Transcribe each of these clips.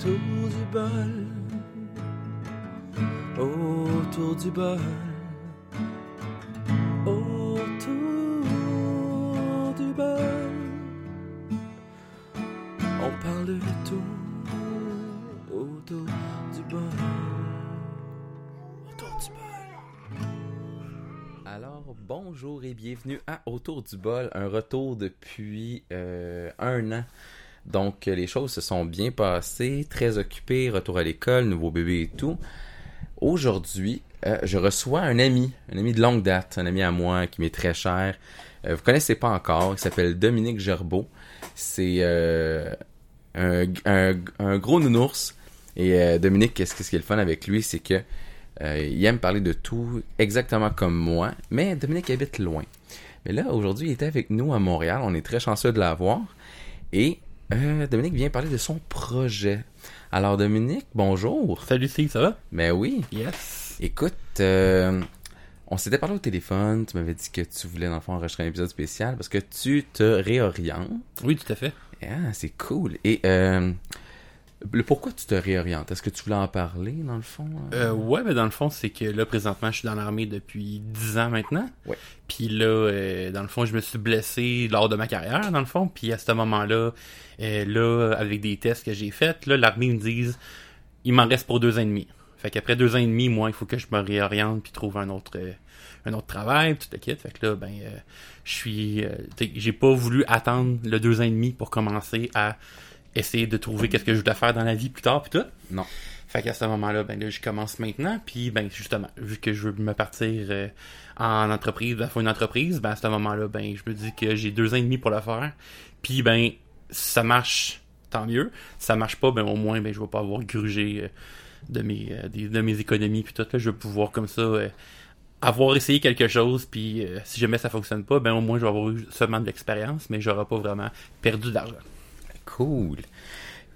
Autour du bol. Autour du bol. Autour du bol. On parle de tout. Autour du bol. Autour du bol. Alors, bonjour et bienvenue à Autour du bol, un retour depuis euh, un an. Donc, euh, les choses se sont bien passées, très occupé, retour à l'école, nouveau bébé et tout. Aujourd'hui, euh, je reçois un ami, un ami de longue date, un ami à moi qui m'est très cher. Euh, vous connaissez pas encore, il s'appelle Dominique Gerbeau. C'est euh, un, gros nounours. Et Dominique, qu'est-ce qui est le fun avec lui, c'est que il aime parler de tout exactement comme moi, mais Dominique habite loin. Mais là, aujourd'hui, il était avec nous à Montréal. On est très chanceux de l'avoir. Et euh, Dominique vient parler de son projet. Alors, Dominique, bonjour. Salut Steve, ça va? Ben oui. Yes. Écoute, euh, on s'était parlé au téléphone. Tu m'avais dit que tu voulais, dans le fond, enregistrer un épisode spécial parce que tu te réorientes. Oui, tout à fait. Ah, c'est cool. Et euh, le pourquoi tu te réorientes? Est-ce que tu voulais en parler, dans le fond? Euh, ouais, mais dans le fond, c'est que là, présentement, je suis dans l'armée depuis 10 ans maintenant. Ouais. Puis là, euh, dans le fond, je me suis blessé lors de ma carrière, dans le fond. Puis à ce moment-là, euh, là, avec des tests que j'ai faits, là, l'armée me dit il m'en reste pour deux ans et demi. Fait qu'après deux ans et demi, moi, il faut que je me réoriente puis trouve un autre euh, un autre travail, tout le kit. Fait que là, ben, euh, je suis... euh, j'ai pas voulu attendre le deux ans et demi pour commencer à essayer de trouver qu'est-ce que je voulais faire dans la vie plus tard, puis tout. Non. Fait qu'à ce moment-là, ben là, je commence maintenant, puis ben justement, vu que je veux me partir euh, en entreprise, à faire une entreprise, ben à ce moment-là, ben je me dis que j'ai deux ans et demi pour le faire, puis ben si ça marche, tant mieux. Si ça marche pas, ben au moins, ben je vais pas avoir grugé euh, de mes euh, des- de mes économies puis tout là, je vais pouvoir comme ça euh, avoir essayé quelque chose, puis euh, si jamais ça fonctionne pas, ben au moins je vais avoir eu seulement de l'expérience, mais j'aurai pas vraiment perdu d'argent. Cool.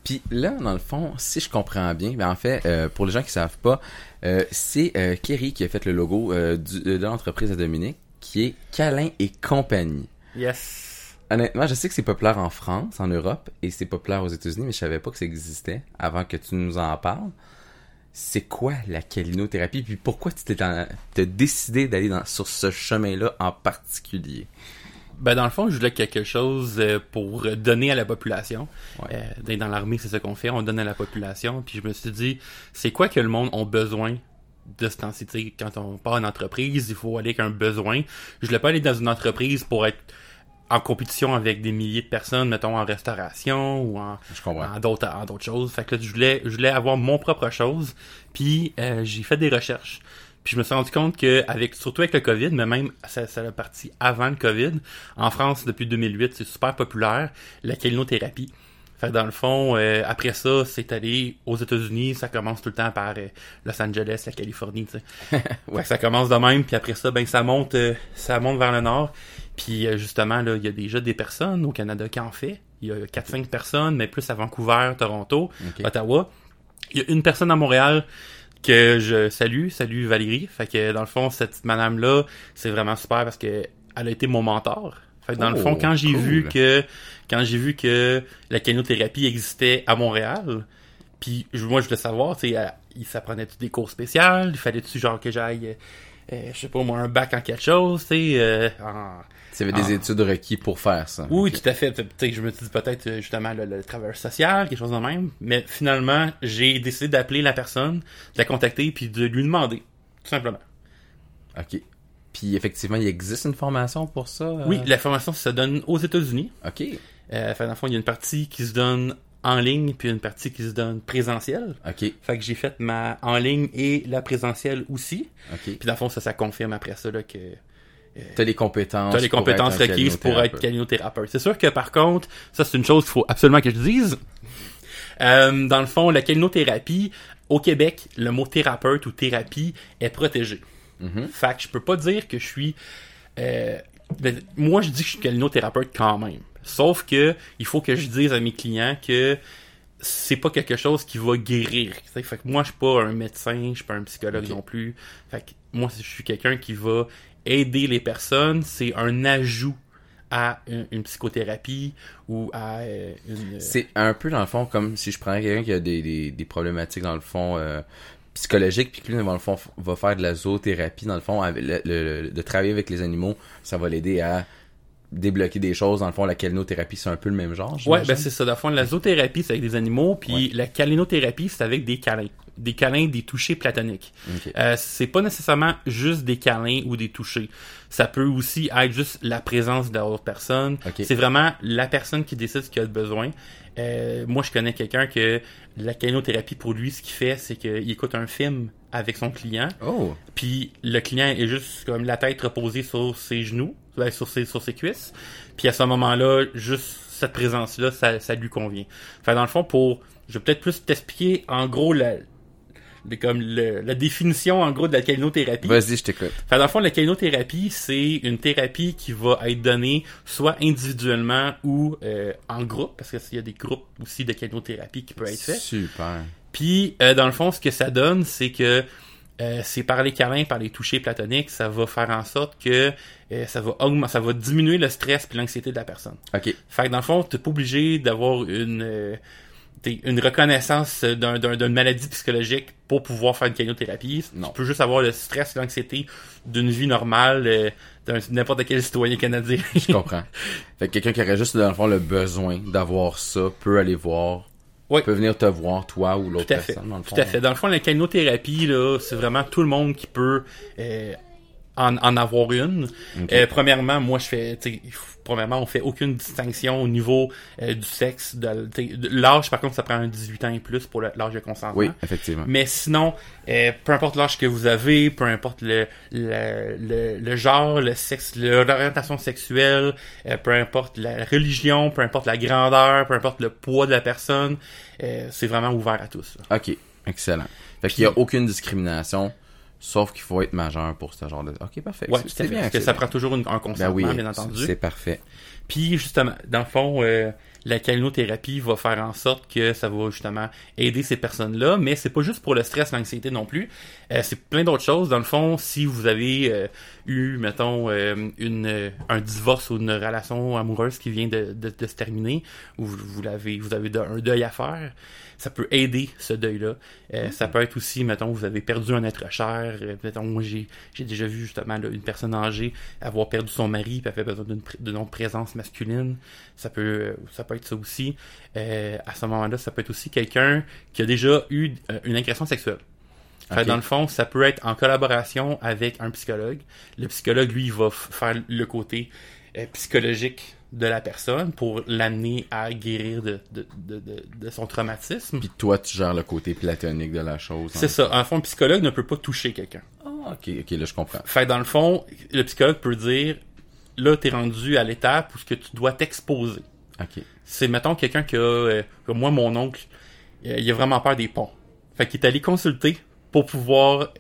Puis là, dans le fond, si je comprends bien, ben en fait, euh, pour les gens qui savent pas, euh, c'est euh, Kerry qui a fait le logo du- de l'entreprise de Dominique, qui est Câlin et compagnie. Yes. Honnêtement, je sais que c'est populaire en France, en Europe, et c'est populaire aux États-Unis, mais je savais pas que ça existait avant que tu nous en parles. C'est quoi la calinothérapie, puis pourquoi tu t'es décidé d'aller dans- sur ce chemin-là en particulier? Ben dans le fond, je voulais quelque chose euh, pour donner à la population. Ouais. Euh, dans- l'armée, c'est ce qu'on fait, on donne à la population. Puis je me suis dit, c'est quoi que le monde a besoin de ce temps-ci? Quand on part en entreprise, il faut aller avec un besoin. Je voulais pas aller dans une entreprise pour être en compétition avec des milliers de personnes, mettons en restauration ou en, en d'autres en d'autres choses. Fait que là, je voulais je voulais avoir mon propre chose. Puis euh, j'ai fait des recherches. Puis je me suis rendu compte que avec surtout avec le Covid, mais même ça, ça a parti avant le Covid, en France depuis 2008, c'est super populaire la calinothérapie. Fait que dans le fond, euh, après ça, c'est allé aux États-Unis, ça commence tout le temps par euh, Los Angeles, la Californie, tu sais. Que ça commence de même, puis après ça, ben ça monte, euh, ça monte vers le nord. Puis euh, justement, là, il y a déjà des personnes au Canada qui en fait. Il y a 4-5 personnes, mais plus à Vancouver, Toronto. Ottawa. Il y a une personne à Montréal que je salue, salut Valérie. Fait que dans le fond, cette petite madame-là, c'est vraiment super parce que elle a été mon mentor. Fait que dans le Oh, fond, quand j'ai cool. vu que quand j'ai vu que la caniothérapie existait à Montréal, puis je- moi je voulais savoir, tu sais, il s'apprenait-tu des cours spéciales, il fallait-tu genre que j'aille euh, euh, je sais pas moi un bac en quelque chose, tu sais euh, en- Tu avais des études requis pour faire ça. oui, tout à fait. Tu sais, je me dit peut-être euh, justement le, le travailleur social, quelque chose de même. Mais finalement, j'ai décidé d'appeler la personne, de la contacter, puis de lui demander, tout simplement. OK. Puis effectivement, il existe une formation pour ça? euh? Oui, la formation se donne aux États-Unis. OK. Euh, fait, dans le fond, il y a une partie qui se donne en ligne, puis une partie qui se donne présentielle. OK. Fait que j'ai fait ma en ligne et la présentielle aussi. OK. Puis dans le fond, ça, ça confirme après ça là, que T'as les compétences. tu as les compétences requises pour être calinothérapheute. C'est sûr que par contre, ça c'est une chose qu'il faut absolument que je dise. Euh, dans le fond, la calinothérapie, au Québec, le mot thérapeute ou thérapie est protégé. Mhm. Fait que je peux pas dire que je suis... euh, ben, moi, je dis que je suis calinothérapeute quand même. Sauf que il faut que je dise à mes clients que c'est pas quelque chose qui va guérir. Fait que moi, je suis pas un médecin, je suis pas un psychologue non plus. Fait que moi, je suis quelqu'un qui va aider les personnes. C'est un ajout à une, une psychothérapie ou à euh, une... C'est un peu dans le fond comme si je prenais quelqu'un qui a des, des, des problématiques dans le fond euh, psychologiques puis que lui dans le fond va faire de la zoothérapie dans le fond avec le- le- le- de travailler avec les animaux ça va l'aider à débloquer des choses dans le fond la calinothérapie c'est un peu le même genre Ouais, ben c'est ça. Dans le fond, la zoothérapie, c'est avec des animaux, puis Ouais. la calinothérapie, c'est avec des câlins. Des câlins, des touchés platoniques. Ok. Euh, c'est pas nécessairement juste des câlins ou des touchés. Ça peut aussi être juste la présence de l'autre personne. Ok. C'est vraiment la personne qui décide ce qu'il a besoin. Euh, moi, je connais quelqu'un que la calinothérapie, pour lui, ce qu'il fait, c'est qu'il écoute un film avec son client, oh puis le client est juste comme la tête reposée sur ses genoux, ben, sur ses sur ses cuisses. Puis à ce moment-là, juste cette présence-là, ça, ça lui convient. Fait dans le fond, pour je vais peut-être plus t'expliquer en gros la comme le- la définition en gros de la calinothérapie. vas-y je t'écoute Fait dans le fond, la calinothérapie, c'est une thérapie qui va être donnée soit individuellement ou euh, en groupe, parce qu'il y a des groupes aussi de calinothérapie qui peuvent être faits. super Puis, euh, dans le fond, ce que ça donne, c'est que euh, c'est par les câlins, par les touchés platoniques, ça va faire en sorte que euh, ça va augmenter, ça va diminuer le stress et l'anxiété de la personne. ok Fait que dans le fond, t'es pas obligé d'avoir une euh, une reconnaissance d'un- d'un- d'une maladie psychologique pour pouvoir faire une calinothérapie. Non. Tu peux juste avoir le stress et l'anxiété d'une vie normale euh, d'un n'importe quel citoyen canadien. je comprends fait que quelqu'un qui aurait juste dans le fond le besoin d'avoir ça peut aller voir Ouais. peut venir te voir toi ou l'autre fait. personne dans le fond Tout à fait. Dans le fond, la calinothérapie, là, c'est vraiment tout le monde qui peut euh, en, en avoir une. Euh, premièrement, moi, je fais, il faut- premièrement, on fait aucune distinction au niveau euh, du sexe. De, l'âge, par contre, ça prend un 18 ans et plus pour l'âge de consentement. oui effectivement Mais sinon, euh, peu importe l'âge que vous avez, peu importe le, le, le, le genre, le sexe, l'orientation sexuelle, euh, peu importe la religion, peu importe la grandeur, peu importe le poids de la personne, c'est vraiment ouvert à tous. là. Ok, excellent. Fait qu'il y a aucune discrimination, sauf qu'il faut être majeur pour ce genre de. Ok, parfait. Ouais, C'est- bien. parce que ça prend toujours une- un Ben consentement, oui, bien entendu. c'est parfait. Puis justement, dans le fond, euh, la calinothérapie va faire en sorte que ça va justement aider ces personnes-là, mais c'est pas juste pour le stress, l'anxiété non plus. Euh, c'est plein d'autres choses. Dans le fond, si vous avez euh, eu, mettons, euh, une, euh, un divorce ou une relation amoureuse qui vient de, de, de se terminer, ou vous, vous l'avez, vous avez de- un deuil à faire, ça peut aider ce deuil-là. Euh, Ça peut être aussi, mettons, vous avez perdu un être cher. euh, mettons, moi, j'ai, j'ai déjà vu justement là, une personne âgée avoir perdu son mari puis avait besoin d'une, pr- présence masculine. Ça peut, ça peut être ça aussi. Euh, à ce moment-là, ça peut être aussi quelqu'un qui a déjà eu euh, une agression sexuelle. Fait. Dans le fond, ça peut être en collaboration avec un psychologue. Le psychologue, lui, il va faire le côté euh, psychologique de la personne pour l'amener à guérir de, de, de, son traumatisme. Puis toi, tu gères le côté platonique de la chose. hein? C'est ça. En fond, le psychologue ne peut pas toucher quelqu'un. Ah, ok, ok, là, je comprends. Fait dans le fond, le psychologue peut dire, là, t'es rendu à l'étape où ce que tu dois t'exposer. Ok. C'est, mettons, quelqu'un qui a, euh, comme moi, mon oncle, il a vraiment peur des ponts. Fait qu'il est allé consulter pour pouvoir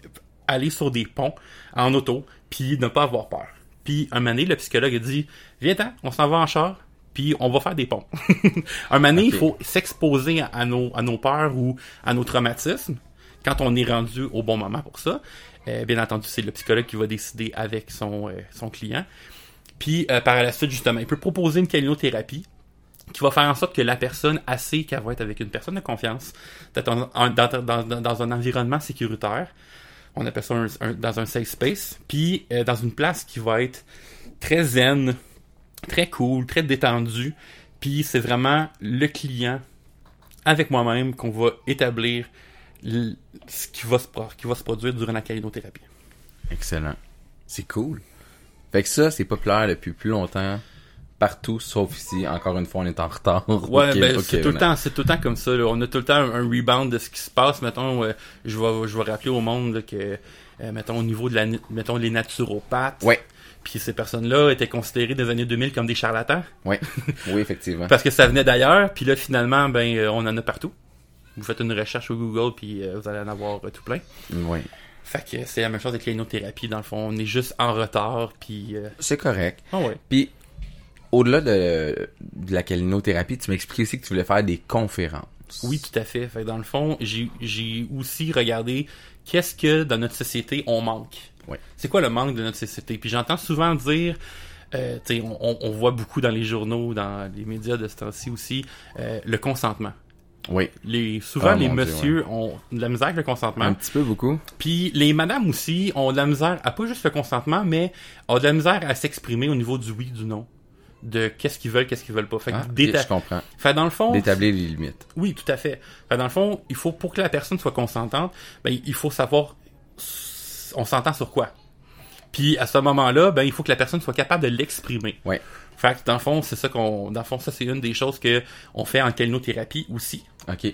aller sur des ponts en auto, puis ne pas avoir peur. Puis, un moment donné, le psychologue a dit, viens-t'en, on s'en va en char, puis on va faire des ponts. un moment donné, il faut s'exposer à, à nos, à nos peurs ou à nos traumatismes quand on est rendu au bon moment pour ça. Euh, bien entendu, c'est le psychologue qui va décider avec son, euh, son client. Puis euh, par la suite, justement, il peut proposer une calinothérapie qui va faire en sorte que la personne a sait qu'elle va être avec une personne de confiance, dans, dans- dans- un environnement sécuritaire. On appelle ça un, dans un safe space. Puis euh, dans une place qui va être très zen, très cool, très détendu. Puis c'est vraiment le client avec moi-même qu'on va établir ce qui va, se, qui va se produire durant la calinothérapie. Excellent. C'est cool. Fait que ça, c'est populaire depuis plus longtemps. Partout, sauf ici. Encore une fois, on est en retard. Ouais, ben, ok, c'est tout le temps, c'est tout le temps comme ça. là. On a tout le temps un, un rebound de ce qui se passe. Mettons, euh, je vais, je vais rappeler au monde là, que, euh, mettons, au niveau de la, mettons, les naturopathes. Ouais. Puis ces personnes-là étaient considérées des années 2000 comme des charlatans Ouais. Oui, effectivement. parce que ça venait d'ailleurs. Puis là, finalement, ben, euh, on en a partout. Vous faites une recherche au Google, puis vous allez en avoir tout plein. Oui. Fait que c'est la même chose avec l'inothérapie. Dans le fond, on est juste en retard, puis. euh, C'est correct. Ah ouais. Puis, au-delà de, de la calinothérapie, tu m'expliquais aussi que tu voulais faire des conférences. Oui, tout à fait. Fait dans le fond, j'ai aussi regardé qu'est-ce que dans notre société on manque. Ouais. C'est quoi le manque de notre société? Puis j'entends souvent dire euh, on, on- voit beaucoup dans les journaux, dans les médias de ce temps-ci aussi, euh, le consentement. Oui. Les, souvent, Oh, les Dieu, messieurs ont de la misère avec le consentement. Un petit peu beaucoup. Puis les madames aussi ont de la misère à pas juste le consentement, mais ont de la misère à s'exprimer au niveau du oui, du non. De qu'est-ce qu'ils veulent, qu'est-ce qu'ils veulent pas. Fait, que Ah, d'éta- je comprends. fait dans le fond, D'établir les limites. oui, tout à fait. Fait dans le fond, il faut pour que la personne soit consentante, ben il faut savoir on s'entend sur quoi. Puis à ce moment-là, ben il faut que la personne soit capable de l'exprimer. Ouais. Fait que dans le fond, c'est ça qu'on dans le fond ça c'est une des choses que on fait en calinothérapie aussi. OK.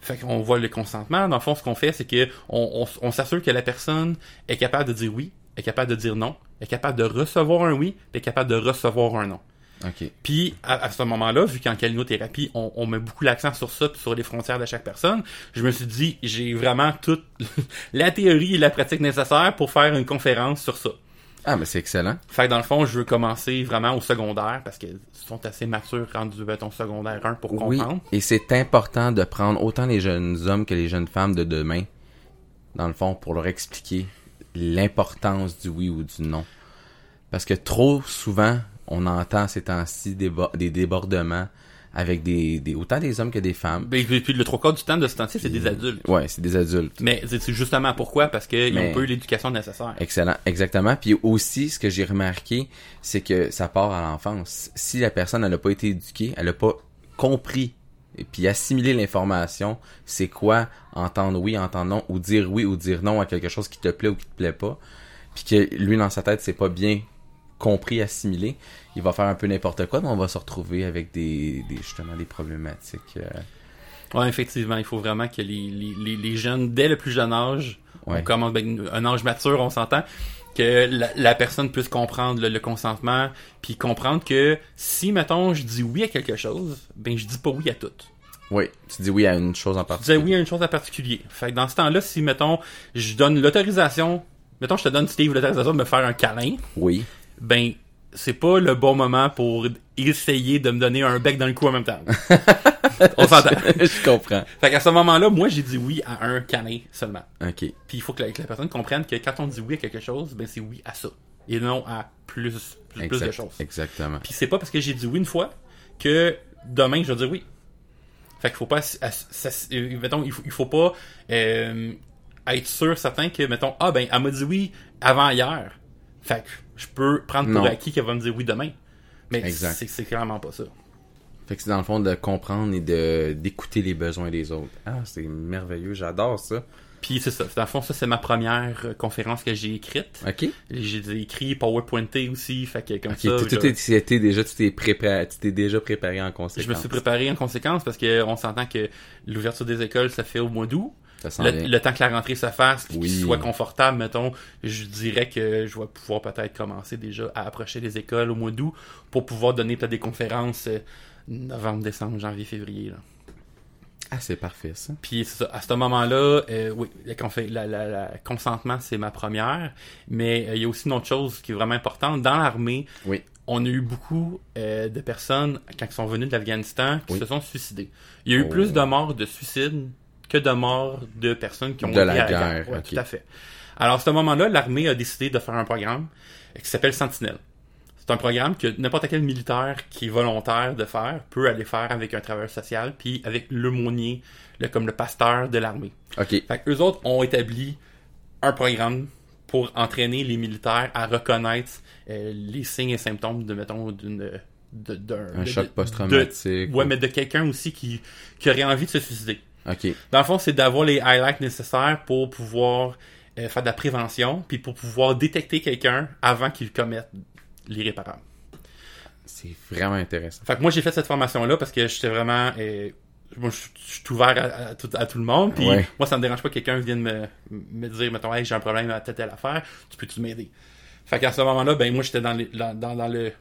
Fait qu'on voit le consentement. Dans le fond, ce qu'on fait, c'est que on, on, on s'assure que la personne est capable de dire oui, est capable de dire non, est capable de recevoir un oui, puis est capable de recevoir un non. OK. Puis à, à ce moment-là, vu qu'en calinothérapie, on, on met beaucoup l'accent sur ça, puis sur les frontières de chaque personne, je me suis dit, j'ai vraiment toute la théorie et la pratique nécessaire pour faire une conférence sur ça. Ah, mais c'est excellent. Fait que dans le fond, je veux commencer vraiment au secondaire, parce qu'ils sont assez matures rendus à ton secondaire 1 pour Oui. comprendre. Et c'est important de prendre autant les jeunes hommes que les jeunes femmes de demain, dans le fond, pour leur expliquer l'importance du oui ou du non. Parce que trop souvent, on entend ces temps-ci des, bo- des débordements avec des, des autant des hommes que des femmes. Ben, puis puis le trois quarts du temps de ce temps-ci, c'est des adultes. Ouais, c'est des adultes. Mais c'est justement pourquoi, parce qu'ils Mais- n'ont pas eu l'éducation nécessaire. Excellent, exactement. Puis aussi, ce que j'ai remarqué, c'est que ça part à l'enfance. Si la personne n'a pas été éduquée, elle n'a pas compris et puis assimilé l'information, c'est quoi entendre oui, entendre non, ou dire oui ou dire non à quelque chose qui te plaît ou qui te plaît pas, puis que lui dans sa tête c'est pas bien compris, assimilé, il va faire un peu n'importe quoi, mais on va se retrouver avec des, des justement des problématiques. euh, Ouais, effectivement, il faut vraiment que les, les, les, jeunes, dès le plus jeune âge, Ouais. on commence ben, un âge mature, on s'entend, que la, la personne puisse comprendre le, le consentement, puis comprendre que si, mettons, je dis oui à quelque chose, ben je dis pas oui à tout. Oui, tu dis oui à une chose en particulier. disais oui à une chose en particulier. Fait que dans ce temps-là, si, mettons, je donne l'autorisation, mettons, je te donne, Steve, l'autorisation de me faire un câlin, Oui. Ben c'est pas le bon moment pour essayer de me donner un bec dans le cou en même temps. on s'entend. je comprends. Fait qu'à ce moment-là, moi, j'ai dit oui à un câlin seulement. Ok. Puis il faut que la, que la personne comprenne que quand on dit oui à quelque chose, ben c'est oui à ça. Et non à plus, plus, plus de choses. Exactement. Puis c'est pas parce que j'ai dit oui une fois que demain je vais dire oui. Fait qu'il faut pas, euh, mettons, il faut, il faut pas euh, être sûr, certain que, mettons, ah ben, elle m'a dit oui avant hier. Fait que je peux prendre pour Non. acquis qu'elle va me dire oui demain. Mais c'est clairement pas ça. Fait que c'est dans le fond de comprendre et de d'écouter les besoins des autres. Ah, c'est merveilleux, j'adore ça. Puis c'est ça. Dans le fond, ça c'est ma première euh, conférence que j'ai écrite. Ok. J'ai écrit PowerPointé aussi, fait que comme ça. tout, je- déjà, tu t'es préparé, tu t'es déjà préparé en conséquence. Je me suis préparé en conséquence parce que on s'entend que l'ouverture des écoles, ça fait au mois d'août. Le, temps que la rentrée se fasse, Oui. qu'il soit confortable, mettons, je dirais que je vais pouvoir peut-être commencer déjà à approcher les écoles au mois d'août pour pouvoir donner peut-être des conférences euh, novembre, décembre, janvier, février. Là. Ah, c'est parfait, ça. Puis ça, à ce moment-là, euh, oui, la, la- la consentement, c'est ma première. Mais euh, il y a aussi une autre chose qui est vraiment importante. Dans l'armée, Oui. on a eu beaucoup euh, de personnes, quand ils sont venus de l'Afghanistan, qui Oui. se sont suicidés. Il y a eu Oh. plus de morts de suicides que de morts de personnes qui ont De été la guerre, Ouais, tout à fait. Alors, à ce moment-là, l'armée a décidé de faire un programme qui s'appelle Sentinelle. C'est un programme que n'importe quel militaire qui est volontaire de faire peut aller faire avec un travailleur social, puis avec l'aumônier, le, comme le pasteur de l'armée. Ok. Fait eux autres ont établi un programme pour entraîner les militaires à reconnaître euh, les signes et symptômes de, mettons, d'une... de- d'un- choc post-traumatique. Ouais, mais de quelqu'un aussi qui, qui aurait envie de se suicider. Ok. Dans le fond, c'est d'avoir les highlights nécessaires pour pouvoir euh, faire de la prévention, puis pour pouvoir détecter quelqu'un avant qu'il commette l'irréparable. C'est vraiment intéressant. Fait que moi, j'ai fait cette formation-là parce que j'étais vraiment... euh, moi, je je suis ouvert à, à tout, à tout le monde, puis Ouais. moi, ça me dérange pas que quelqu'un vienne me, me dire, mettons, hey, j'ai un problème à telle, telle affaire, tu peux-tu m'aider? Fait qu'à ce moment-là, ben moi, j'étais dans, les- dans, dans, dans le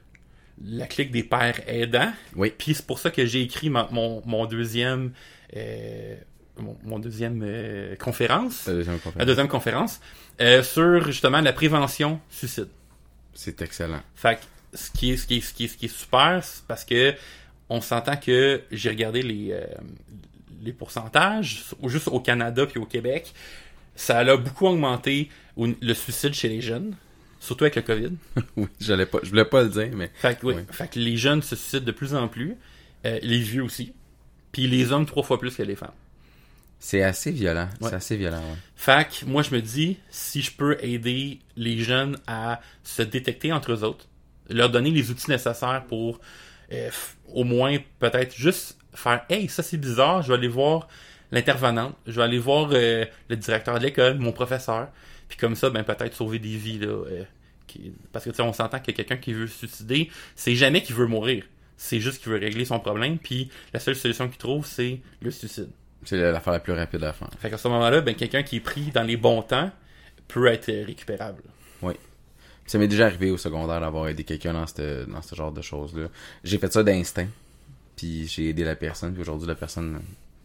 la clique des pères aidants, Oui. puis c'est pour ça que j'ai écrit ma- mon, mon deuxième... euh, mon, mon deuxième euh, conférence, La deuxième la conférence. deuxième conférence, euh, sur justement la prévention suicide. C'est excellent. Fait que ce qui est, ce qui est, ce qui est, ce qui est super, c'est parce que on s'entend que j'ai regardé les, euh, les pourcentages, juste au Canada puis au Québec, ça a beaucoup augmenté au- le suicide chez les jeunes. surtout avec le COVID. Oui, j'allais pas, je voulais pas le dire, mais Fait que, oui, Oui. fait que les jeunes se suicident de plus en plus, euh, les vieux aussi, puis les hommes trois fois plus que les femmes. c'est assez violent. Ouais. C'est assez violent, ouais. Fait que moi, je me dis, si je peux aider les jeunes à se détecter entre eux autres, leur donner les outils nécessaires pour euh, au moins peut-être juste faire Hey, ça c'est bizarre, je vais aller voir l'intervenante, je vais aller voir euh, le directeur de l'école, mon professeur, puis comme ça, ben peut-être sauver des vies là. euh, qui- Parce que tu sais, on s'entend que quelqu'un qui veut se suicider, c'est jamais qu'il veut mourir. C'est juste qu'il veut régler son problème, puis la seule solution qu'il trouve, c'est le suicide. C'est l'affaire la plus rapide à faire. Fait qu'à ce moment-là, ben, quelqu'un qui est pris dans les bons temps peut être récupérable. Ça m'est déjà arrivé au secondaire d'avoir aidé quelqu'un dans ce dans ce genre de choses-là. J'ai fait ça d'instinct. Puis j'ai aidé la personne. Puis aujourd'hui, la personne,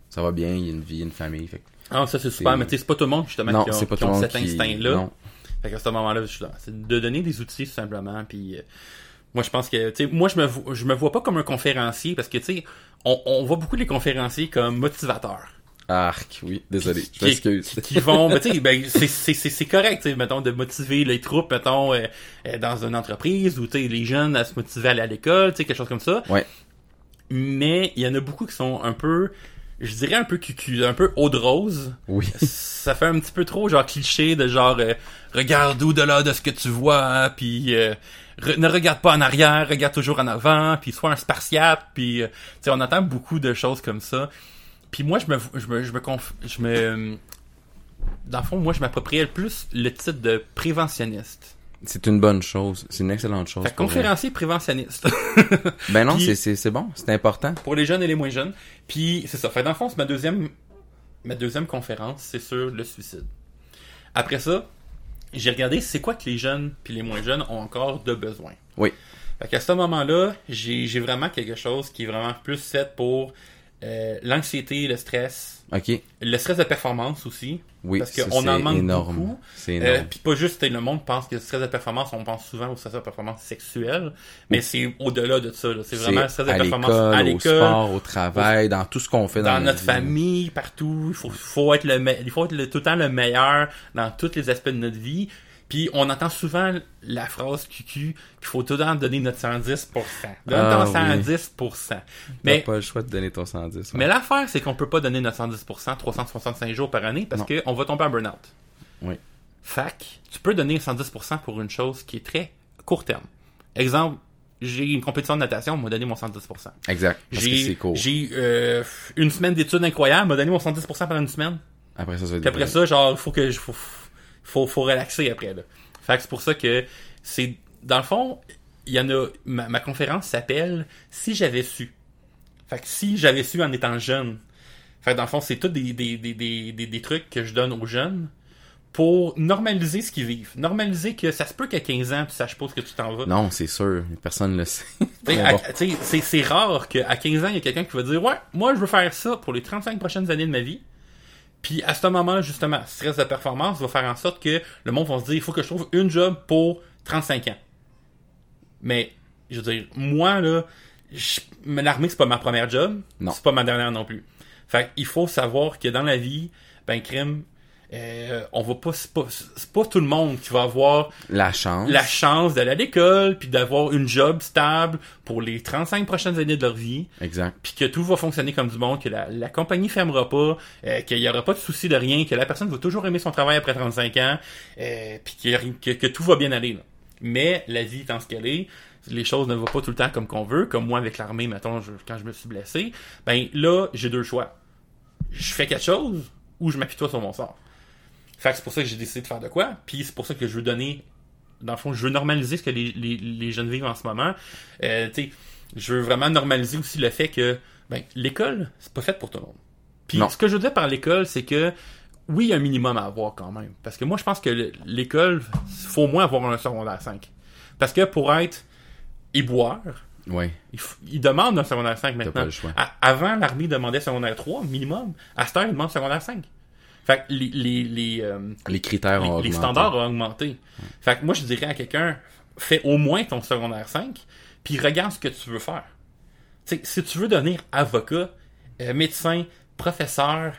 ça va bien. Il y a une vie, une famille. Fait Ah, ça c'est super, mais tu sais, c'est pas tout le monde justement non, qui, c'est pas qui tout le ont cet qui... instinct-là. Fait qu'à ce moment-là, je suis là. C'est de donner des outils tout simplement. Puis euh, moi, je pense que, tu sais, moi, je me, je me vois pas comme un conférencier parce que, tu sais, on, on voit beaucoup les conférenciers comme motivateurs. Arc, oui. Désolé. Je qui, m'excuse. qui, qui vont, ben, tu sais, ben, c'est- c'est c'est- c'est correct, tu sais, mettons, de motiver les troupes, mettons, euh, euh, dans une entreprise ou, tu sais, les jeunes à se motiver à aller à l'école, tu sais, quelque chose comme ça. Ouais. Mais il y en a beaucoup qui sont un peu, je dirais un peu cucu, un peu eau de rose. Oui. Ça fait un petit peu trop, genre, cliché de genre, euh, regarde au-delà de ce que tu vois, hein, puis euh, re- ne regarde pas en arrière, regarde toujours en avant, puis sois un spartiate, puis, euh, tu sais, on entend beaucoup de choses comme ça. Puis moi, je me, je me, je me, conf- je me, dans le fond, moi, je m'appropriais plus le titre de préventionniste. C'est une bonne chose. C'est une excellente chose. Fait conférencier préventionniste. Ben non, c'est- bon. C'est important. pour les jeunes et les moins jeunes. Puis c'est ça. Fait dans le fond, c'est ma deuxième, ma deuxième conférence, c'est sur le suicide. Après ça, j'ai regardé c'est quoi que les jeunes puis les moins jeunes ont encore de besoin? Oui. Fait qu'à ce moment-là, j'ai vraiment quelque chose qui est vraiment plus fait pour euh, l'anxiété, le stress, OK. le stress de performance aussi. Oui. Parce qu'on en manque énorme. beaucoup. C'est Euh, puis pas juste, le monde pense que le stress de performance, on pense souvent au stress de performance sexuelle, mais c'est au-delà de ça. C'est vraiment le stress de à performance l'école, à au l'école, sport, au travail, dans tout ce qu'on fait dans, dans notre vie. famille, partout. Il faut, faut être le, me- il faut être le- tout le temps le meilleur dans tous les aspects de notre vie. Puis on entend souvent la phrase QQ qu'il faut tout le temps donner notre 110%. Donne Ah, ton oui. 110%. T'as Mais, pas le choix de donner ton 110. ouais. mais l'affaire, c'est qu'on peut pas donner notre 110% 365 jours par année parce qu'on va tomber en burn-out. Oui. Fac, tu peux donner 110% pour une chose qui est très court terme. Exemple, j'ai une compétition de natation, on m'a donné mon 110%. Exact. Parce que J'ai c'est court. j'ai, euh, une semaine d'études incroyables, on m'a donné mon 110% pendant une semaine. Après ça, ça va être après ça, genre, il faut que je faut, faut, faut relaxer après là. Fait que c'est pour ça que c'est dans le fond, il y en a ma, ma conférence s'appelle Si j'avais su. Fait que si j'avais su en étant jeune. Fait que dans le fond, c'est tout des, des, des, des, des, des trucs que je donne aux jeunes pour normaliser ce qu'ils vivent. Normaliser que ça se peut qu'à 15 ans, tu saches pas ce que tu t'en vas. Non, c'est sûr. Personne le sait. C'est rare qu'à 15 ans, il y a quelqu'un qui va dire Ouais, moi, je veux faire ça pour les 35 prochaines années de ma vie. Puis à ce moment-là, justement, stress de performance va faire en sorte que le monde va se dire il faut que je trouve une job pour 35 ans. Mais, je veux dire, moi, là, l'armée, c'est pas ma première job. Non. C'est pas ma dernière non plus. Fait il faut savoir que dans la vie, ben, crime, euh, on va pas, c'est pas, c'est pas tout le monde qui va avoir La chance. la chance d'aller à l'école, puis d'avoir une job stable pour les 35 prochaines années de leur vie, Exact. puis que tout va fonctionner comme du monde, que la, la compagnie fermera pas, euh, qu'il y aura pas de souci de rien, que la personne va toujours aimer son travail après 35 ans, euh, puis que, que tout va bien aller. là. Mais la vie étant ce qu'elle est, les choses ne vont pas tout le temps comme qu'on veut, comme moi avec l'armée, mettons, je- quand je me suis blessé, ben là, j'ai deux choix. Je fais quelque chose ou je m'appuie toi sur mon sort. Fait que c'est pour ça que j'ai décidé de faire de quoi, puis c'est pour ça que je veux donner dans le fond, je veux normaliser ce que les, les, les jeunes vivent en ce moment. Euh, tu sais, je veux vraiment normaliser aussi le fait que ben, l'école, c'est pas fait pour tout le monde. Puis Non. ce que je veux dire par l'école, c'est que oui, il y a un minimum à avoir quand même. Parce que moi, je pense que le- l'école, faut au moins avoir un secondaire 5. Parce que pour être éboueur, Ouais. il, il demande un secondaire 5 T'as maintenant. pas le choix. À- avant, l'armée demandait secondaire 3 minimum. À cette heure, il demande secondaire 5. Fait que les, les, les, euh, Les critères ont les, les augmenté. standards ont augmenté. Fait que moi, je dirais à quelqu'un, fais au moins ton secondaire 5, puis regarde ce que tu veux faire. Tu sais, si tu veux devenir avocat, euh, médecin, professeur,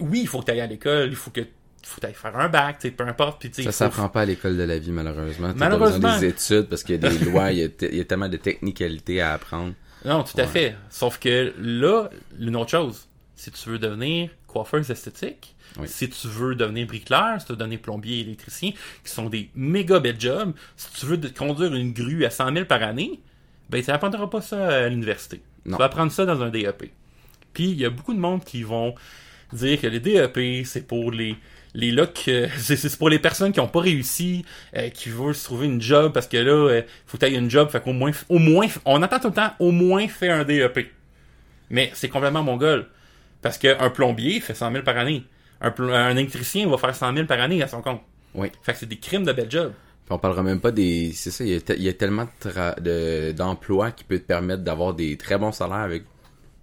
oui, il faut que tu ailles à l'école, il faut que faut aller faire un bac, peu importe. Puis, Ça faut- s'apprend pas à l'école de la vie, malheureusement. Malheureusement. pas besoin des études parce qu'il y a des lois, il y y a tellement de technicalités à apprendre. Non, tout à fait. Sauf que là, une autre chose, si tu veux devenir coiffeuse esthétique, Oui. si tu veux devenir bricoleur, si tu veux devenir plombier, électricien, qui sont des méga belles jobs, si tu veux conduire une grue à 100 000 par année, ben tu n'apprendras pas ça à l'université. Tu vas apprendre ça dans un DEP. Puis il y a beaucoup de monde qui vont dire que les DEP, c'est pour les les là que c'est pour les personnes qui ont pas réussi, euh, qui veulent se trouver une job parce que là, euh, faut que tu une job, fait qu'au moins au moins on entend tout le temps au moins fait un DEP. Mais c'est complètement mongol. Parce qu'un plombier fait 100 000 par année. Un, électricien va faire 100 000 par année à son compte. Oui. Fait que c'est des crimes de bel job. Puis on parlera même pas des. C'est ça, il y a, te- il y a tellement de tra- de- d'emplois qui peuvent te permettre d'avoir des très bons salaires avec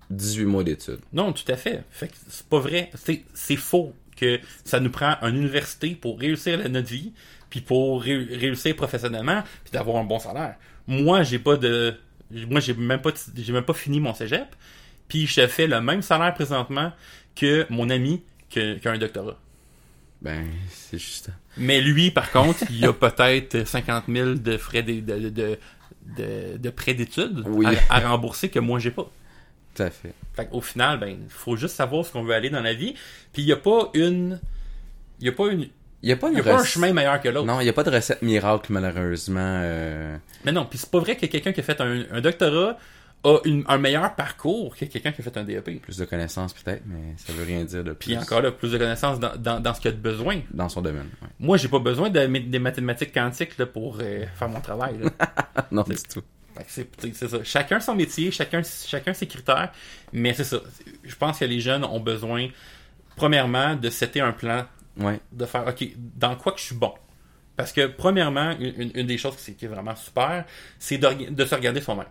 18 mois d'études. Non, tout à fait. Fait que c'est pas vrai. C'est, c'est faux que ça nous prend une université pour réussir la- notre vie, puis pour ré- réussir professionnellement, puis d'avoir un bon salaire. Moi, j'ai pas de. Moi, j'ai même pas, j'ai même pas fini mon cégep, puis je fais le même salaire présentement que mon ami qui a un doctorat. Ben, c'est juste. Mais lui, par contre, il a peut-être 50 000 de frais de, de, de, de, de prêts d'études Oui. à, à rembourser que moi, j'ai pas. Tout à fait. Fait au final, ben, faut juste savoir ce qu'on veut aller dans la vie. Puis il y a pas une, il y a pas une, Il y a pas, il une y a pas un chemin meilleur que l'autre. Non, il y a pas de recette miracle, malheureusement. euh, Mais non, puis c'est pas vrai que quelqu'un qui a fait un, un doctorat a une- un meilleur parcours que quelqu'un qui a fait un DEP. Plus de connaissances, peut-être, mais ça veut rien dire de plus. Puis encore là, plus de connaissances dans, dans, dans ce qu'il y a de besoin. Dans son domaine. ouais. Moi, j'ai pas besoin de, des mathématiques quantiques là, pour euh, faire mon travail. là. non, du tout. C'est c'est ça. Chacun son métier, chacun, chacun ses critères. Mais c'est ça. Je pense que les jeunes ont besoin, premièrement, de setter un plan, Ouais. de faire, OK, dans quoi que je suis bon? Parce que, premièrement, une, une- des choses qui, qui est vraiment super, c'est de, de se regarder soi-même.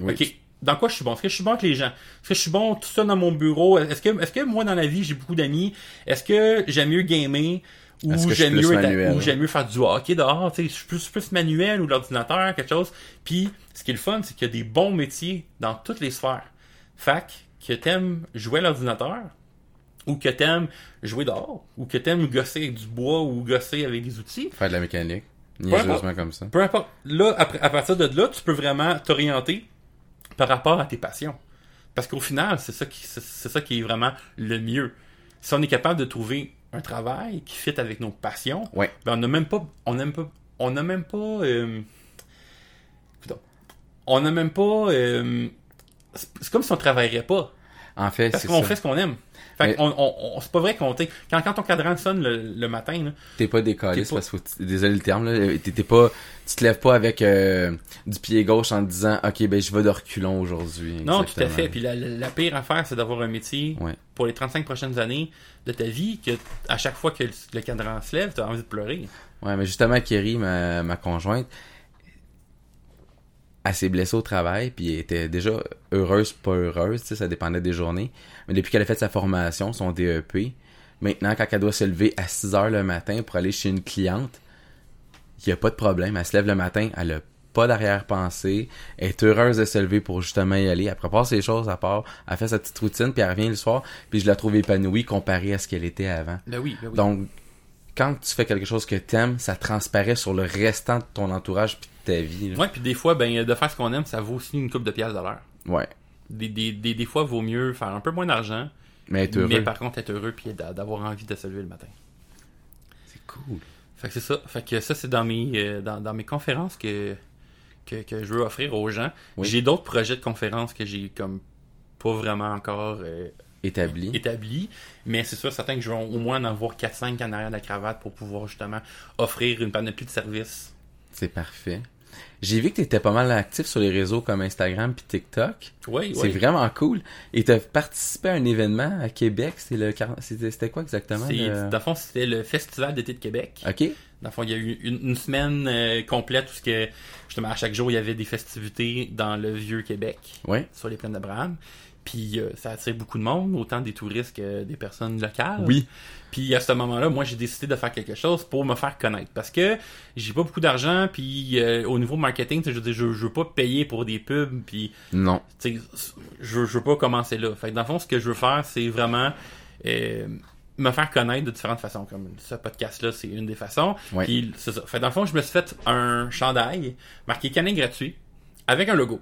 Oui. OK, dans quoi je suis bon? Est-ce que je suis bon avec les gens? Est-ce que je suis bon tout seul dans mon bureau? Est-ce que, est-ce que moi, dans la vie, j'ai beaucoup d'amis? Est-ce que j'aime mieux gamer? Ou j'aime mieux, ou j'aime mieux faire du hockey dehors? Tu sais, je suis plus, plus manuel ou l'ordinateur, quelque chose. Puis, ce qui est le fun, c'est qu'il y a des bons métiers dans toutes les sphères. Fac, que t'aimes jouer à l'ordinateur, ou que t'aimes jouer dehors, ou que t'aimes gosser avec du bois ou gosser avec des outils, Faire de la mécanique. importe. Niaiseusement comme ça. peu importe. Là, après, à partir de là, tu peux vraiment t'orienter par rapport à tes passions. Parce qu'au final, c'est ça qui, c'est, ça qui est vraiment le mieux. Si on est capable de trouver un travail qui fit avec nos passions, Ouais. ben on n'a même pas, on n'a même pas, on n'a même pas, euh, on n'a même pas, euh, c'est c'est comme si on travaillerait pas. En fait, Parce qu'on fait ce qu'on aime. Fait Mais- on, on- c'est pas vrai qu'on, quand, quand ton cadran sonne le, le matin, T'es pas décalé, pas- parce que désolé le terme, là. T'es pas, tu te lèves pas avec euh, du pied gauche en te disant, ok, ben je vais de reculons aujourd'hui. Non, tout à fait. Puis la, la- pire affaire, c'est d'avoir un métier Ouais. pour les 35 prochaines années de ta vie que à chaque fois que le, le cadran se lève, tu as envie de pleurer. Ouais, mais justement, Kerry, ma, ma conjointe, elle s'est blessée au travail, puis elle était déjà heureuse, pas heureuse, tu sais, ça dépendait des journées. Mais depuis qu'elle a fait sa formation, son DEP, maintenant, quand elle doit se lever à 6 heures le matin pour aller chez une cliente, il n'y a pas de problème. Elle se lève le matin, elle a pas d'arrière-pensée, elle est heureuse de se lever pour justement y aller. Elle prépare ses choses à part, elle fait sa petite routine, puis elle revient le soir, puis je la trouve épanouie comparée à ce qu'elle était avant. Ben oui, ben oui. Donc, quand tu fais quelque chose que t'aimes, ça transparaît sur le restant de ton entourage puis de ta vie. là. ouais, puis des fois, ben, de faire ce qu'on aime, ça vaut aussi une coupe de pièces de l'heure. Ouais. Des, des, des, des fois, vaut mieux faire un peu moins d'argent, Mais être heureux. mais par contre être heureux puis d'a- d'avoir envie de se lever le matin. C'est cool. Fait que c'est ça. Fait que ça, c'est dans mes, euh, dans, dans mes conférences que, que, que je veux offrir aux gens. Oui. J'ai d'autres projets de conférences que j'ai comme pas vraiment encore euh, Établi. établi, mais c'est sûr certain que je vais au moins en avoir 4-5 en arrière de la cravate pour pouvoir justement offrir une panoplie de services. C'est parfait. J'ai vu que t'étais pas mal actif sur les réseaux comme Instagram puis TikTok. Oui, C'est oui. vraiment cool. Et t'as participé à un événement à Québec. Le C'était c'était quoi exactement? Le- Dans le fond, c'était le Festival d'été de Québec. Ok. Dans le fond, il y a eu une, une semaine euh, complète où que, justement à chaque jour, il y avait des festivités dans le vieux Québec, Ouais. sur les plaines d'Abraham. Puis euh, ça attire beaucoup de monde, autant des touristes que des personnes locales. Oui. Puis à ce moment-là, moi j'ai décidé de faire quelque chose pour me faire connaître parce que j'ai pas beaucoup d'argent puis euh, au niveau marketing, je veux dire, je, je veux pas payer pour des pubs puis Non. je, je veux pas commencer là. Fait que dans le fond, ce que je veux faire, c'est vraiment euh, me faire connaître de différentes façons. Comme ce podcast-là, c'est une des façons. Ouais. Puis c'est ça. Fait dans le fond, je me suis fait un chandail marqué canin gratuit avec un logo.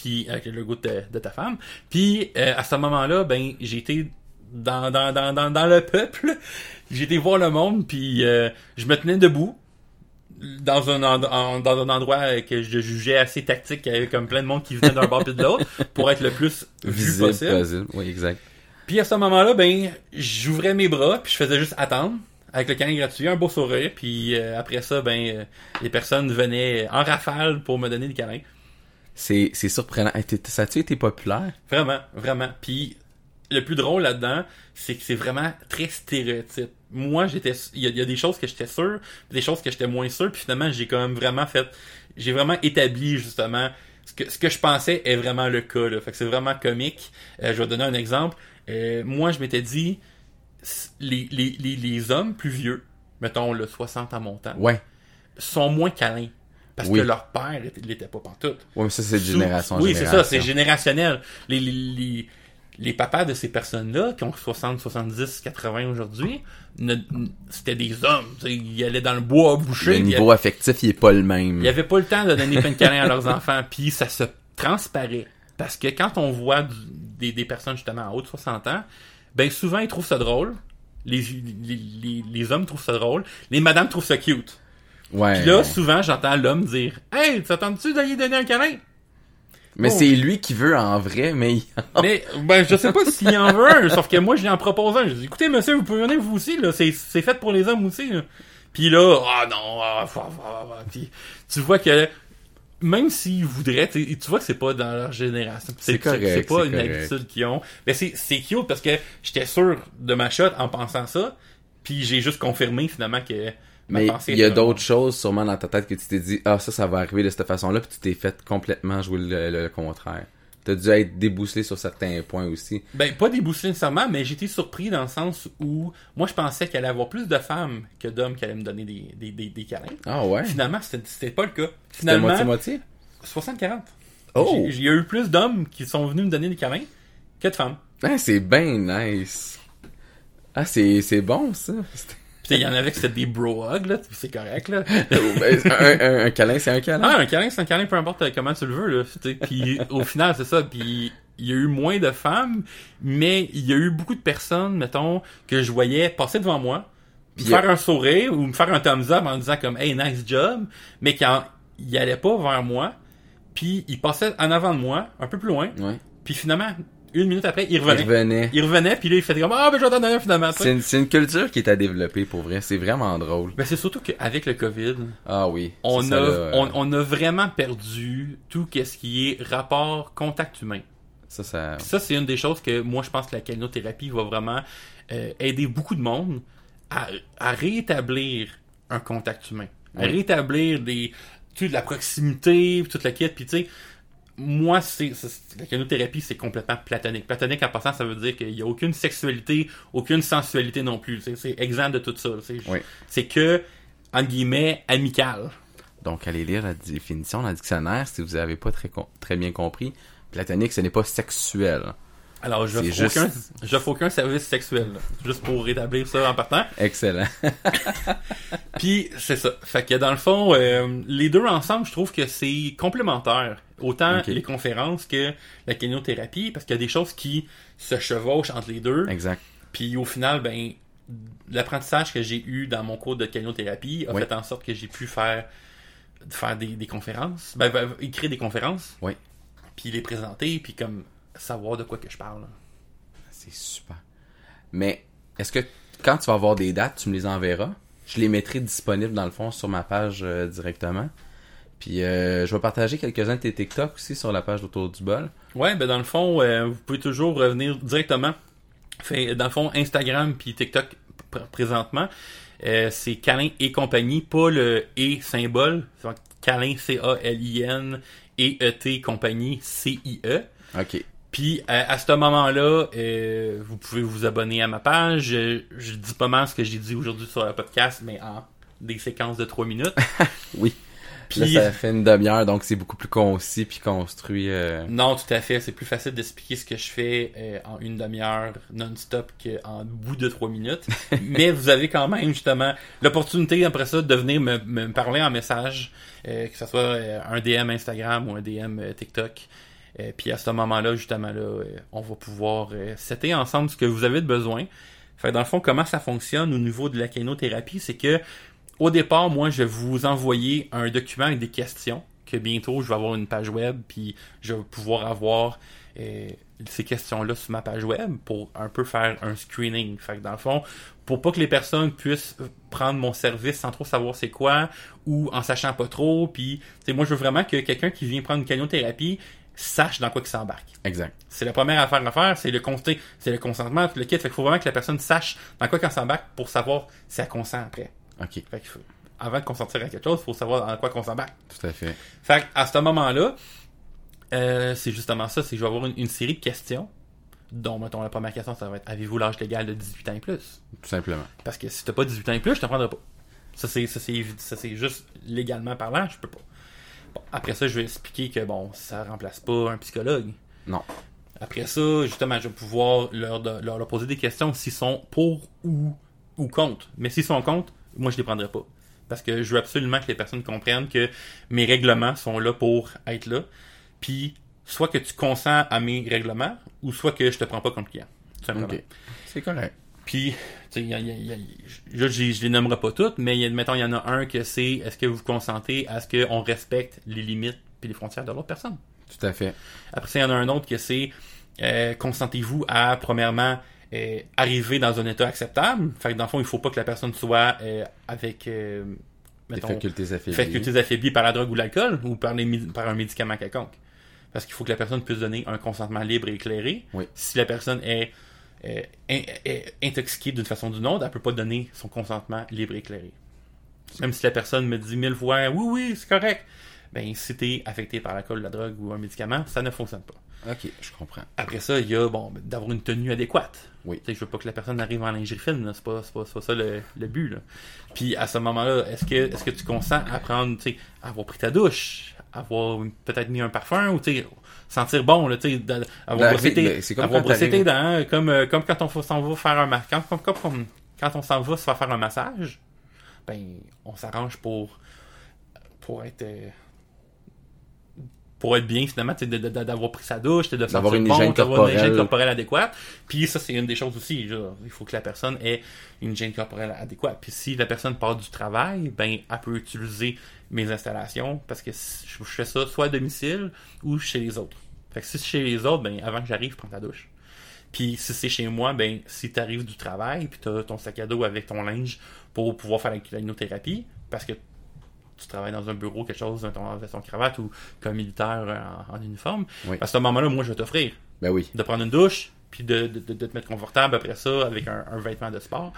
Puis avec le logo de, de ta femme. Puis euh, à ce moment-là, ben j'ai été dans, dans, dans, dans, dans le peuple. J'ai été voir le monde, puis euh, je me tenais debout dans un, en- dans un endroit que je jugeais assez tactique, il y avait comme plein de monde qui venait d'un bord puis de l'autre pour être le plus vu Visible, possible. possible. Oui, exact. Puis à ce moment-là, ben, j'ouvrais mes bras, puis je faisais juste attendre avec le canin gratuit, un beau sourire, puis euh, après ça, ben, euh, les personnes venaient en rafale pour me donner des câlins. C'est, c'est surprenant. Ça a-tu été populaire? Vraiment, vraiment. Puis le plus drôle là-dedans, c'est que c'est vraiment très stéréotype. Moi, j'étais, il y, a- il y a des choses que j'étais sûr, des choses que j'étais moins sûr, puis finalement, j'ai quand même vraiment fait, j'ai vraiment établi justement ce que ce que je pensais est vraiment le cas. Là. Fait que c'est vraiment comique. Euh, je vais donner un exemple. Euh, moi, je m'étais dit, les, les, les, les hommes plus vieux, mettons le 60 à montant, Ouais. sont moins câlins. Parce Oui. que leur père était- l'était pas pantoute. Ouais, mais ça, c'est génération Oui, c'est ça, c'est générationnel. Les, les, les, les papas de ces personnes-là, qui ont 60, 70, 80 aujourd'hui, c'était des hommes. Ils allaient dans le bois Le boucher. Y niveau affectif, il est pas le même. il n'y avait pas le temps de donner plein de câlins à leurs enfants. Puis ça se transparaît. Parce que quand on voit du- des, des personnes justement en haut de 60 ans, ben souvent ils trouvent ça drôle. Les, les, les, les hommes trouvent ça drôle. Les madames trouvent ça cute. Ouais. Puis là, souvent, j'entends l'homme dire Hey, t'attends-tu d'aller donner un câlin mais Oh. c'est lui qui veut en vrai, mais il- Mais ben je sais pas s'il en veut un, sauf que moi je lui en propose un. Je dis écoutez monsieur, vous pouvez venir vous aussi là, c'est c'est fait pour les hommes aussi. Là. Puis là, ah non, ah, ah, ah, ah, puis tu vois que même s'ils voudraient, tu vois que c'est pas dans leur génération. C'est correct, C'est pas une correct. habitude qu'ils ont. Mais c'est c'est cute parce que j'étais sûr de ma shot en pensant ça, puis j'ai juste confirmé finalement que mais il y a d'autres choses sûrement dans ta tête que tu t'es dit ah ça ça va arriver de cette façon-là puis tu t'es fait complètement jouer le, le- le contraire. T'as dû être débousselé sur certains points aussi. Ben, pas déboussolé nécessairement, mais j'étais surpris dans le sens où moi je pensais qu'il allait y avoir plus de femmes que d'hommes qui allaient me donner des, des, des, des câlins. Ah ouais? Finalement, c'était pas le cas. Finalement, moitié-moitié? 60-40. Oh! Il y a eu plus d'hommes qui sont venus me donner des câlins que de femmes. Ah, c'est bien nice. Ah, c'est, c'est bon, ça. Il y en avait que c'était des bro hugs, là, c'est correct, là. Ben, un, un- un câlin, c'est un câlin. Ah, un câlin, c'est un câlin, peu importe euh, comment tu le veux, là. Puis au final, c'est ça. Puis il y a eu moins de femmes, mais il y a eu beaucoup de personnes, mettons, que je voyais passer devant moi, puis Puis, faire un sourire ou me faire un thumbs up en disant comme hey nice job, mais quand il allait pas vers moi, puis il passait en avant de moi, un peu plus loin, Ouais. puis finalement une minute après il Il revenait. revenait. Il revenait, puis là il faisait comme ah ben je vais t'en donner un finalement. C'est une, culture qui est à développer pour vrai. C'est vraiment drôle. Ben c'est surtout qu'avec le Covid, Ah oui. on a, ça, là, on, on a vraiment perdu tout ce qui est rapport contact humain. Ça, ça. Ça, c'est une des choses que moi, je pense que la calinothérapie va vraiment euh, aider beaucoup de monde à, à rétablir un contact humain. À rétablir des, de la proximité, toute la quête. Puis tu sais, moi, c'est, la calinothérapie, c'est complètement platonique. Platonique, en passant, ça veut dire qu'il n'y a aucune sexualité, aucune sensualité non plus. C'est, exempt de tout ça. C'est, Oui. c'est que, entre guillemets, amical. Donc, allez lire la définition dans le dictionnaire si vous n'avez pas très bien compris. Platonique, ce n'est pas sexuel. Alors, n'offre juste- aucun, j'offre aucun service sexuel. là. Juste pour rétablir ça en partant. Excellent. Puis c'est ça. Fait que dans le fond, euh, les deux ensemble, je trouve que c'est complémentaire. Autant Ok. les conférences que la kiniothérapie, parce qu'il y a des choses qui se chevauchent entre les deux. exact. Puis au final, ben l'apprentissage que j'ai eu dans mon cours de kiniothérapie a Oui. fait en sorte que j'ai pu faire faire des, des conférences, ben, ben, écrire des conférences, Oui. puis les présenter, puis comme savoir de quoi que je parle. C'est super. Mais, est-ce que quand tu vas avoir des dates, tu me les enverras? Je les mettrai disponibles dans le fond sur ma page euh, directement. Puis euh, je vais partager quelques-uns de tes TikTok aussi sur la page d'Autour du bol. Ouais, ben dans le fond, euh, vous pouvez toujours revenir directement. Fait, dans le fond, Instagram puis TikTok pr- présentement, euh, c'est Calin et compagnie, pas le et symbole. C'est Calin C-A-L-I-N et E-T compagnie C-I-E. Ok. Puis euh, à ce moment-là, euh, vous pouvez vous abonner à ma page. Je, je dis pas mal ce que j'ai dit aujourd'hui sur le podcast, mais en des séquences de 3 minutes. Oui. Puis- Là, ça fait une demi-heure, donc c'est beaucoup plus concis puis construit. euh, Non, tout à fait. C'est plus facile d'expliquer ce que je fais euh, en une demi-heure non-stop qu'en bout de trois minutes. Mais vous avez quand même justement l'opportunité après ça de venir me, me parler en message, euh, que ce soit euh, un DM Instagram ou un DM euh, TikTok. Euh, puis à ce moment-là, justement là, euh, on va pouvoir euh, setter ensemble ce que vous avez de besoin. Fait dans le fond, comment ça fonctionne au niveau de la kénothérapie, c'est que au départ, moi, je vais vous envoyer un document avec des questions que bientôt, je vais avoir une page web, puis je vais pouvoir avoir euh, ces questions-là sur ma page web pour un peu faire un screening. Fait que dans le fond, pour pas que les personnes puissent prendre mon service sans trop savoir c'est quoi, ou en sachant pas trop, puis, moi, je veux vraiment que quelqu'un qui vient prendre une caniothérapie sache dans quoi il s'embarque. Exact. C'est la première affaire à faire, c'est le c'est le consentement, tout le kit. Fait qu'il faut vraiment que la personne sache dans quoi elle s'embarque pour savoir si elle consent après. Ok, Fait qu'il faut, avant de consentir à quelque chose, il faut savoir dans quoi qu'on s'embarque. tout à fait. Fait à ce moment-là, euh, c'est justement ça, c'est que je vais avoir une, une série de questions, dont, mettons, la première question, ça va être avez-vous l'âge légal de 18 ans et plus? Tout simplement. Parce que si t'as pas 18 ans et plus, je te prendrai pas. Ça, c'est, ça, c'est, évi- ça, c'est juste légalement parlant, je peux pas. Après ça, je vais expliquer que, bon, ça remplace pas un psychologue. Non. Après ça, justement, je vais pouvoir leur, leur, leur poser des questions s'ils sont pour ou, ou contre. Mais s'ils sont contre, moi, je les prendrai pas. Parce que je veux absolument que les personnes comprennent que mes règlements sont là pour être là. Puis, soit que tu consens à mes règlements, ou soit que je te prends pas comme client. Tout simplement. Ok. C'est correct. Puis, tu je, les nommerai pas toutes, mais il y a, mettons, il y en a un que c'est est-ce que vous consentez à ce qu'on respecte les limites et les frontières de l'autre personne? Tout à fait. Après ça, il y en a un autre que c'est euh, consentez-vous à, premièrement, euh, arriver dans un état acceptable? Fait que dans le fond, il faut pas que la personne soit euh, avec mettons, facultés affaiblies. facultés affaiblies par la drogue ou l'alcool ou par, les, par un médicament quelconque. Parce qu'il faut que la personne puisse donner un consentement libre et éclairé. Oui. Si la personne est, euh, in- est intoxiquée d'une façon ou d'une autre, elle peut pas donner son consentement libre et éclairé. Même si la personne me dit mille fois oui, oui, c'est correct. Ben, si t'es affecté par l'alcool, la drogue ou un médicament, ça ne fonctionne pas. Ok, je comprends. Après ça, il y a bon, d'avoir une tenue adéquate. Oui. Tu sais, je veux pas que la personne arrive en lingerie fine, c'est pas, pas, pas ça le, le but. Là. Puis à ce moment-là, est-ce que, est-ce que tu consens à prendre, tu sais, avoir pris ta douche, avoir peut-être mis un parfum ou sentir bon, là, avoir Ben, brossé tes, ben, comme avoir quand brossé tes t'arrives- dents, comme, euh, comme quand on s'en va faire un massage, quand, comme- comme- comme- quand on s'en va se faire faire un massage, ben, on s'arrange pour, pour être, euh, pour être bien finalement, d'avoir pris sa douche, de D'avoir une bon, une hygiène corporelle. adéquate. Puis ça, c'est une des choses aussi. genre, il faut que la personne ait une hygiène corporelle adéquate. Puis si la personne part du travail, ben, elle peut utiliser mes installations parce que je fais ça soit à domicile ou chez les autres. Fait que si c'est chez les autres, ben, avant que j'arrive, prends ta douche. Puis si c'est chez moi, ben, si tu arrives du travail, puis tu as ton sac à dos avec ton linge pour pouvoir faire la clinothérapie, parce que tu travailles dans un bureau, quelque chose, avec ton, avec ton cravate ou comme militaire euh, en, en uniforme, Oui. à ce moment-là, moi, je vais t'offrir Ben oui. de prendre une douche, puis de, de, de- de te mettre confortable après ça avec un, un vêtement de sport.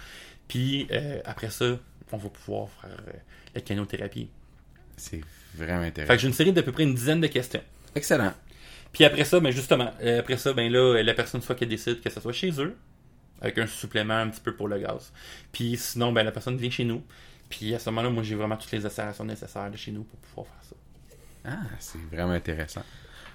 Puis euh, après ça, on va pouvoir faire euh, la caniothérapie. C'est vraiment Fait intéressant. que j'ai une série d'à peu près une dizaine de questions. Excellent. Puis après ça, ben justement, après ça, ben là, la personne soit qu'elle décide que ce soit chez eux, avec un supplément un petit peu pour le gaz. Puis sinon, ben la personne vient chez nous. Puis à ce moment-là, moi j'ai vraiment toutes les installations nécessaires de chez nous pour pouvoir faire ça. Ah, c'est vraiment intéressant.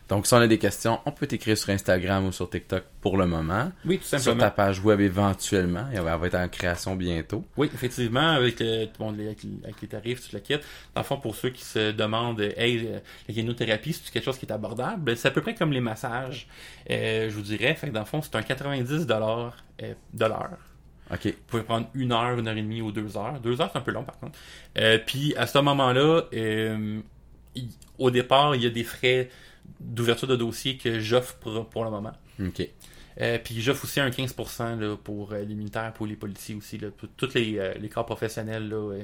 Donc, si on a des questions, on peut t'écrire sur Instagram ou sur TikTok pour le moment. Oui, tout Sur simplement. ta page web éventuellement. Elle va être en création bientôt. Oui, effectivement, avec, le, bon, les, avec, les- avec les tarifs, tout le kit. Dans le fond, pour ceux qui se demandent, euh, hey, euh, la guénothérapie, c'est quelque chose qui est abordable, c'est à peu près comme les massages, euh, je vous dirais. Fait que dans le fond, c'est un 90 dollars euh, de l'heure. OK. Vous pouvez prendre une heure, une heure et demie ou deux heures. Deux heures, c'est un peu long par contre. Euh, puis à ce moment-là, euh, il- au départ, il y a des frais d'ouverture de dossier que j'offre pour, pour le moment. OK. Euh, puis j'offre aussi un 15% là, pour les militaires, pour les policiers aussi, là, pour tous les, les corps professionnels là,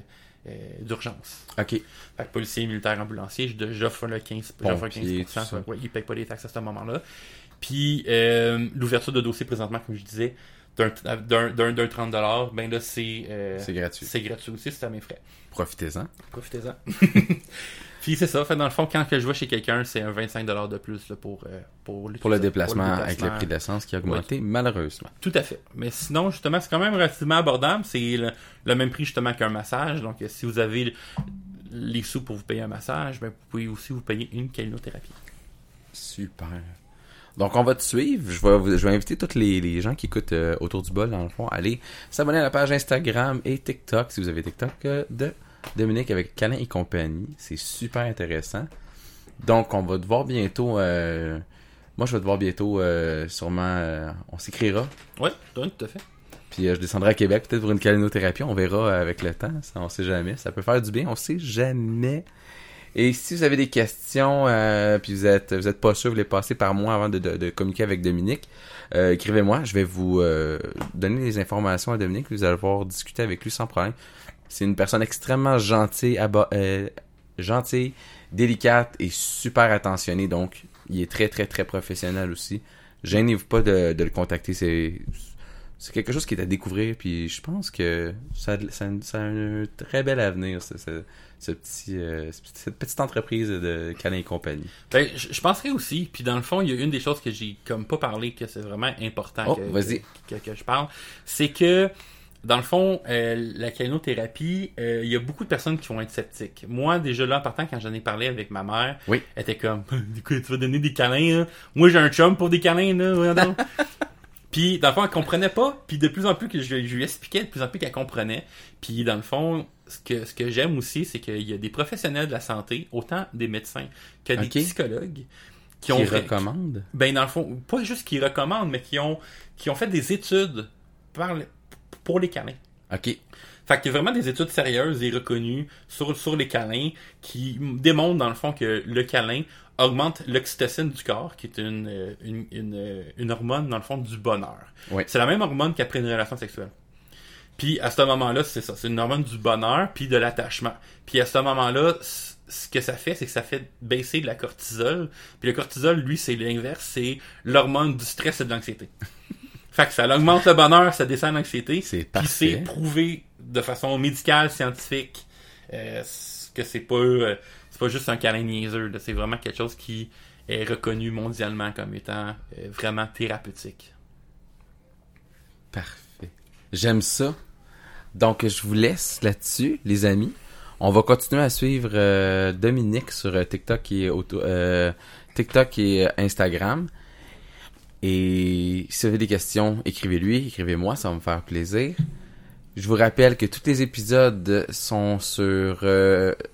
d'urgence. OK. Fait que policiers, militaires, ambulanciers, j'offre le 15%. J'offre un Pompiers, 15%. tout ça. Ouais, ils payent pas les taxes à ce moment-là. Puis euh, l'ouverture de dossier présentement, comme je disais, d'un d'un- d'un- d'un 30$, ben là c'est euh, C'est gratuit. c'est gratuit aussi, c'est à mes frais. Profitez-en. Profitez-en. Puis c'est ça, fait dans le fond, quand que je vais chez quelqu'un, c'est un 25$ de plus là, pour, euh, pour, Pour le déplacement avec le déplacement. prix d'essence qui a augmenté, malheureusement. Tout à fait. Mais sinon, justement, c'est quand même relativement abordable. C'est le, le même prix justement qu'un massage. Donc, euh, si vous avez les sous pour vous payer un massage, ben, vous pouvez aussi vous payer une calinothérapie. Super. Donc, on va te suivre. Je vais, vous- je vais inviter tous les, les gens qui écoutent euh, autour du bol, dans le fond, à aller s'abonner à la page Instagram et TikTok, si vous avez TikTok, euh, de Dominique avec Câlin et compagnie. C'est super intéressant. Donc, on va te voir bientôt. euh, moi, je vais te voir bientôt, sûrement. on s'écrira. Ouais, oui, tout à fait. Puis je descendrai à Québec, peut-être pour une calinothérapie. On verra avec le temps. Ça, on sait jamais. Ça peut faire du bien. On sait jamais. Et si vous avez des questions, euh, puis vous êtes vous êtes pas sûr, vous voulez passer par moi avant de, de- de communiquer avec Dominique, euh, écrivez-moi. Je vais vous euh, donner les informations à Dominique. Vous allez pouvoir discuter avec lui sans problème. C'est une personne extrêmement gentille, euh, gentille, délicate et super attentionnée. Donc, il est très, très, très professionnel aussi. Gênez-vous pas de, de le contacter. C'est c'est quelque chose qui est à découvrir. Puis je pense que ça, ça, ça a un très bel avenir, ce, ce, ce petit, euh, ce petit- cette petite entreprise de Canin et compagnie. Ben, je, je penserais aussi, puis dans le fond, il y a une des choses que j'ai comme pas parlé, que c'est vraiment important Oh, que, vas-y. que, que je parle, c'est que dans le fond, euh, la calinothérapie, euh, il y a beaucoup de personnes qui vont être sceptiques. Moi, déjà là, en partant, quand j'en ai parlé avec ma mère, Oui. elle était comme, écoute, tu vas donner des câlins, là. Moi, j'ai un chum pour des câlins, là. Puis, dans le fond, elle comprenait pas. Puis, de plus en plus que je, je lui expliquais, de plus en plus qu'elle comprenait. Puis, dans le fond, ce que, ce que j'aime aussi, c'est qu'il y a des professionnels de la santé, autant des médecins que des psychologues, qui, Qui ont recommande. ben dans le fond, pas juste qui recommandent, mais qui ont qui ont fait des études par le- pour les câlins. OK. Fait qu'il y a vraiment des études sérieuses et reconnues sur, sur les câlins qui démontrent dans le fond que le câlin augmente l'oxytocine du corps, qui est une, euh, une, une, euh, une hormone dans le fond du bonheur. Oui. C'est la même hormone qu'après une relation sexuelle. Puis à ce moment-là, c'est ça, c'est une hormone du bonheur puis de l'attachement. Puis à ce moment-là, ce que ça fait, c'est que ça fait baisser de la cortisol. Puis le cortisol, lui, c'est l'inverse, c'est l'hormone du stress et de l'anxiété. fait que ça augmente le bonheur, ça descend l'anxiété. C'est Puis c'est parfait. prouvé de façon médicale, scientifique, euh, que c'est pas euh, c'est pas juste un câlin niaiseux. là. C'est vraiment quelque chose qui est reconnu mondialement comme étant euh, vraiment thérapeutique. Parfait. J'aime ça. Donc, je vous laisse là-dessus, les amis. On va continuer à suivre euh, Dominique sur euh, TikTok et auto- euh, TikTok et euh, Instagram. Et si vous avez des questions, écrivez-lui, écrivez-moi, ça va me faire plaisir. Je vous rappelle que tous les épisodes sont sur...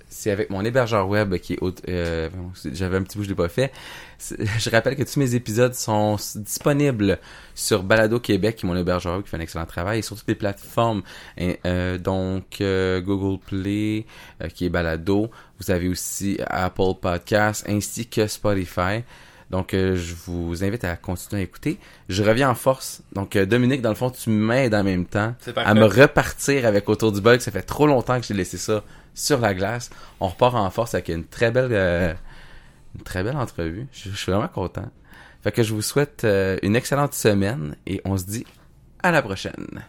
c'est avec mon hébergeur web qui est... haute- euh, J'avais un petit bout, je l'ai pas fait. Je rappelle que tous mes épisodes sont disponibles sur Balado Québec, qui est mon hébergeur web, qui fait un excellent travail, et sur toutes les plateformes. Et, euh, donc, euh, Google Play, qui est Balado. Vous avez aussi Apple Podcasts, ainsi que Spotify. Donc, euh, je vous invite à continuer à écouter. Je reviens en force. Donc, euh, Dominique, dans le fond, tu m'aides en même temps à me repartir avec Autour du bol. Ça fait trop longtemps que j'ai laissé ça sur la glace. On repart en force avec une très belle, euh, entrevue. Je, je suis vraiment content. Fait que je vous souhaite euh, une excellente semaine et on se dit à la prochaine.